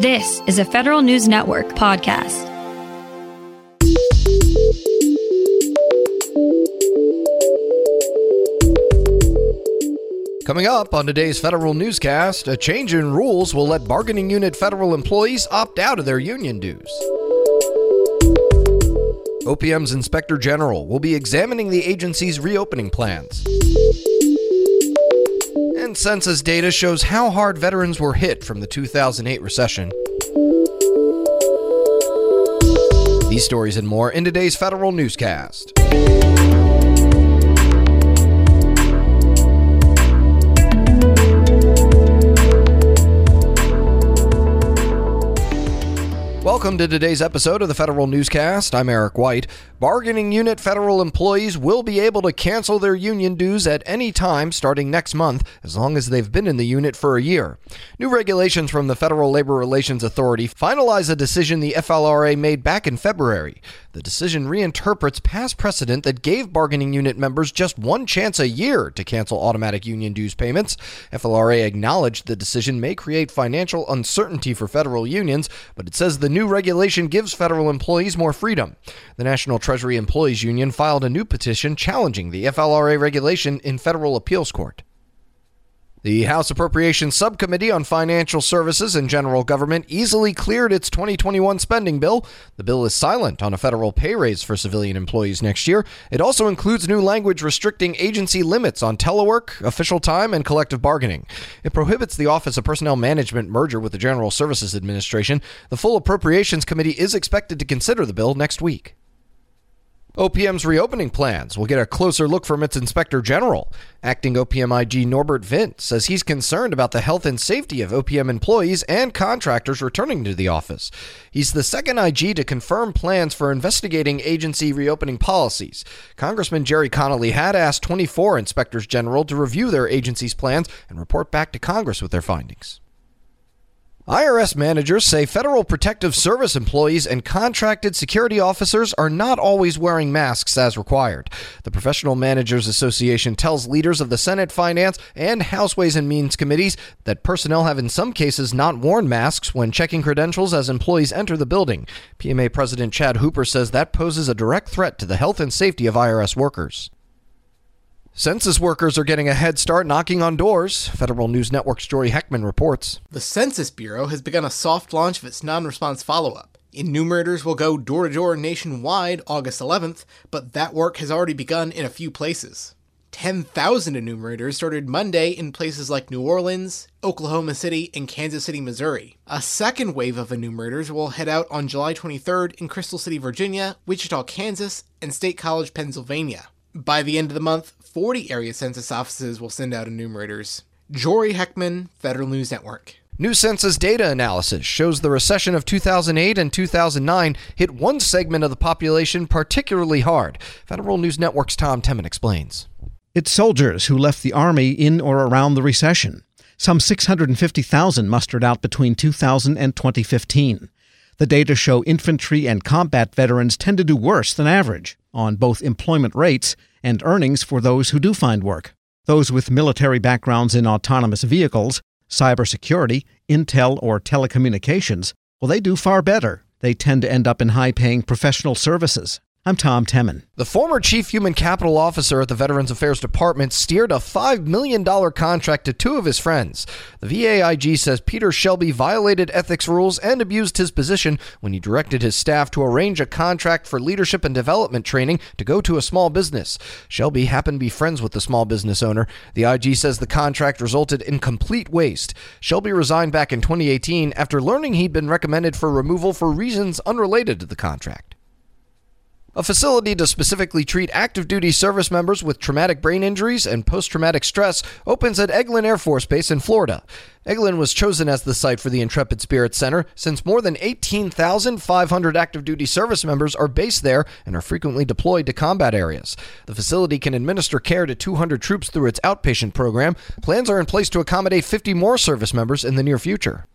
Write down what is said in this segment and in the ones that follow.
This is a Federal News Network podcast. Coming up on today's Federal Newscast, a change in rules will let bargaining unit federal employees opt out of their union dues. OPM's Inspector General will be examining the agency's reopening plans. Census data shows how hard veterans were hit from the 2008 recession. These stories and more in today's Federal Newscast. Welcome to today's episode of the Federal Newscast. I'm Eric White. Bargaining unit federal employees will be able to cancel their union dues at any time starting next month, as long as they've been in the unit for a year. New regulations from the Federal Labor Relations Authority finalize a decision the FLRA made back in February. The decision reinterprets past precedent that gave bargaining unit members just one chance a year to cancel automatic union dues payments. FLRA acknowledged the decision may create financial uncertainty for federal unions, but it says the new regulation gives federal employees more freedom. The National Treasury Employees Union filed a new petition challenging the FLRA regulation in federal appeals court. The House Appropriations Subcommittee on Financial Services and General Government easily cleared its 2021 spending bill. The bill is silent on a federal pay raise for civilian employees next year. It also includes new language restricting agency limits on telework, official time, and collective bargaining. It prohibits the Office of Personnel Management merger with the General Services Administration. The full Appropriations Committee is expected to consider the bill next week. OPM's reopening plans will get a closer look from its inspector general. Acting OPM IG Norbert Vint says he's concerned about the health and safety of OPM employees and contractors returning to the office. He's the second IG to confirm plans for investigating agency reopening policies. Congressman Gerry Connolly had asked 24 inspectors general to review their agency's plans and report back to Congress with their findings. IRS managers say Federal Protective Service employees and contracted security officers are not always wearing masks as required. The Professional Managers Association tells leaders of the Senate Finance and House Ways and Means committees that personnel have in some cases not worn masks when checking credentials as employees enter the building. PMA President Chad Hooper says that poses a direct threat to the health and safety of IRS workers. Census workers are getting a head start knocking on doors. Federal News Network's Jory Heckman reports. The Census Bureau has begun a soft launch of its non response follow up. Enumerators will go door to door nationwide August 11th, but that work has already begun in a few places. 10,000 enumerators started Monday in places like New Orleans, Oklahoma City, and Kansas City, Missouri. A second wave of enumerators will head out on July 23rd in Crystal City, Virginia, Wichita, Kansas, and State College, Pennsylvania. By the end of the month, 40 area census offices will send out enumerators. Jory Heckman, Federal News Network. New census data analysis shows the recession of 2008 and 2009 hit one segment of the population particularly hard. Federal News Network's Tom Temin explains. It's soldiers who left the Army in or around the recession. Some 650,000 mustered out between 2000 and 2015. The data show infantry and combat veterans tend to do worse than average on both employment rates and earnings for those who do find work. Those with military backgrounds in autonomous vehicles, cybersecurity, intel, or telecommunications, well, they do far better. They tend to end up in high paying professional services. I'm Tom Temin. The former chief human capital officer at the Veterans Affairs Department steered a $5 million contract to two of his friends. The VAIG says Peter Shelby violated ethics rules and abused his position when he directed his staff to arrange a contract for leadership and development training to go to a small business. Shelby happened to be friends with the small business owner. The IG says the contract resulted in complete waste. Shelby resigned back in 2018 after learning he'd been recommended for removal for reasons unrelated to the contract. A facility to specifically treat active duty service members with traumatic brain injuries and post traumatic stress opens at Eglin Air Force Base in Florida. Eglin was chosen as the site for the Intrepid Spirit Center since more than 18,500 active duty service members are based there and are frequently deployed to combat areas. The facility can administer care to 200 troops through its outpatient program. Plans are in place to accommodate 50 more service members in the near future.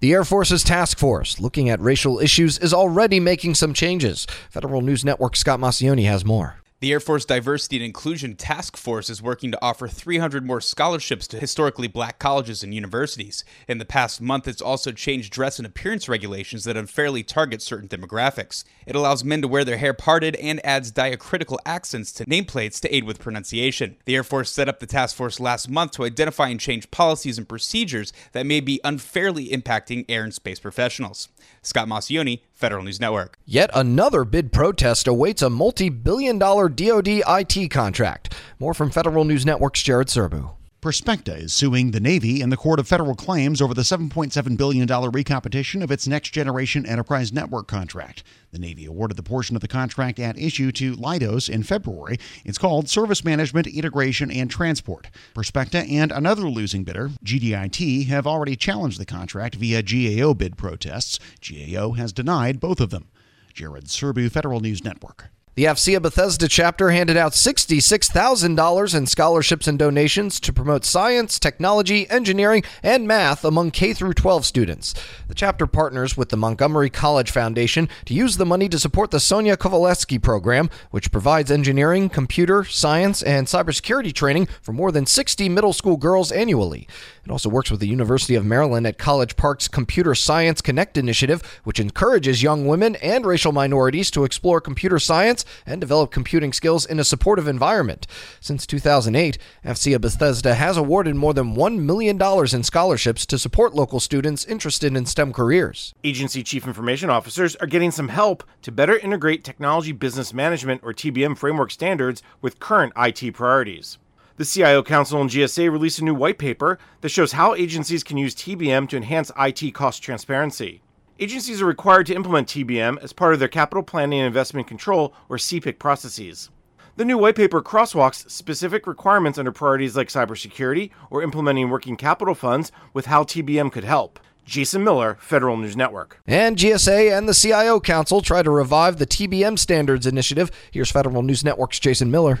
The Air Force's task force looking at racial issues is already making some changes. Federal News Network Scott Maucione has more. The Air Force Diversity and Inclusion Task Force is working to offer 300 more scholarships to historically black colleges and universities. In the past month, it's also changed dress and appearance regulations that unfairly target certain demographics. It allows men to wear their hair parted and adds diacritical accents to nameplates to aid with pronunciation. The Air Force set up the task force last month to identify and change policies and procedures that may be unfairly impacting air and space professionals. Scott Maucione, Federal News Network. Yet another bid protest awaits a multi billion dollar DoD IT contract. More from Federal News Network's Jared Serbu. Perspecta is suing the Navy in the Court of Federal Claims over the $7.7 billion recompetition of its Next Generation Enterprise Network contract. The Navy awarded the portion of the contract at issue to Leidos in February. It's called Service Management, Integration, and Transport. Perspecta and another losing bidder, GDIT, have already challenged the contract via GAO bid protests. GAO has denied both of them. Jared Serbu, Federal News Network. The AFCEA Bethesda chapter handed out $66,000 in scholarships and donations to promote science, technology, engineering, and math among K 12 students. The chapter partners with the Montgomery College Foundation to use the money to support the Sonia Kovalevsky program, which provides engineering, computer, science, and cybersecurity training for more than 60 middle school girls annually. It also works with the University of Maryland at College Park's Computer Science Connect initiative, which encourages young women and racial minorities to explore computer science and develop computing skills in a supportive environment. Since 2008, AFCEA Bethesda has awarded more than $1 million in scholarships to support local students interested in STEM careers. Agency chief information officers are getting some help to better integrate technology business management or TBM framework standards with current IT priorities. The CIO Council and GSA released a new white paper that shows how agencies can use TBM to enhance IT cost transparency. Agencies are required to implement TBM as part of their capital planning and investment control or CPIC processes. The new white paper crosswalks specific requirements under priorities like cybersecurity or implementing working capital funds with how TBM could help. Jason Miller, Federal News Network. And GSA and the CIO Council try to revive the TBM Standards Initiative. Here's Federal News Network's Jason Miller.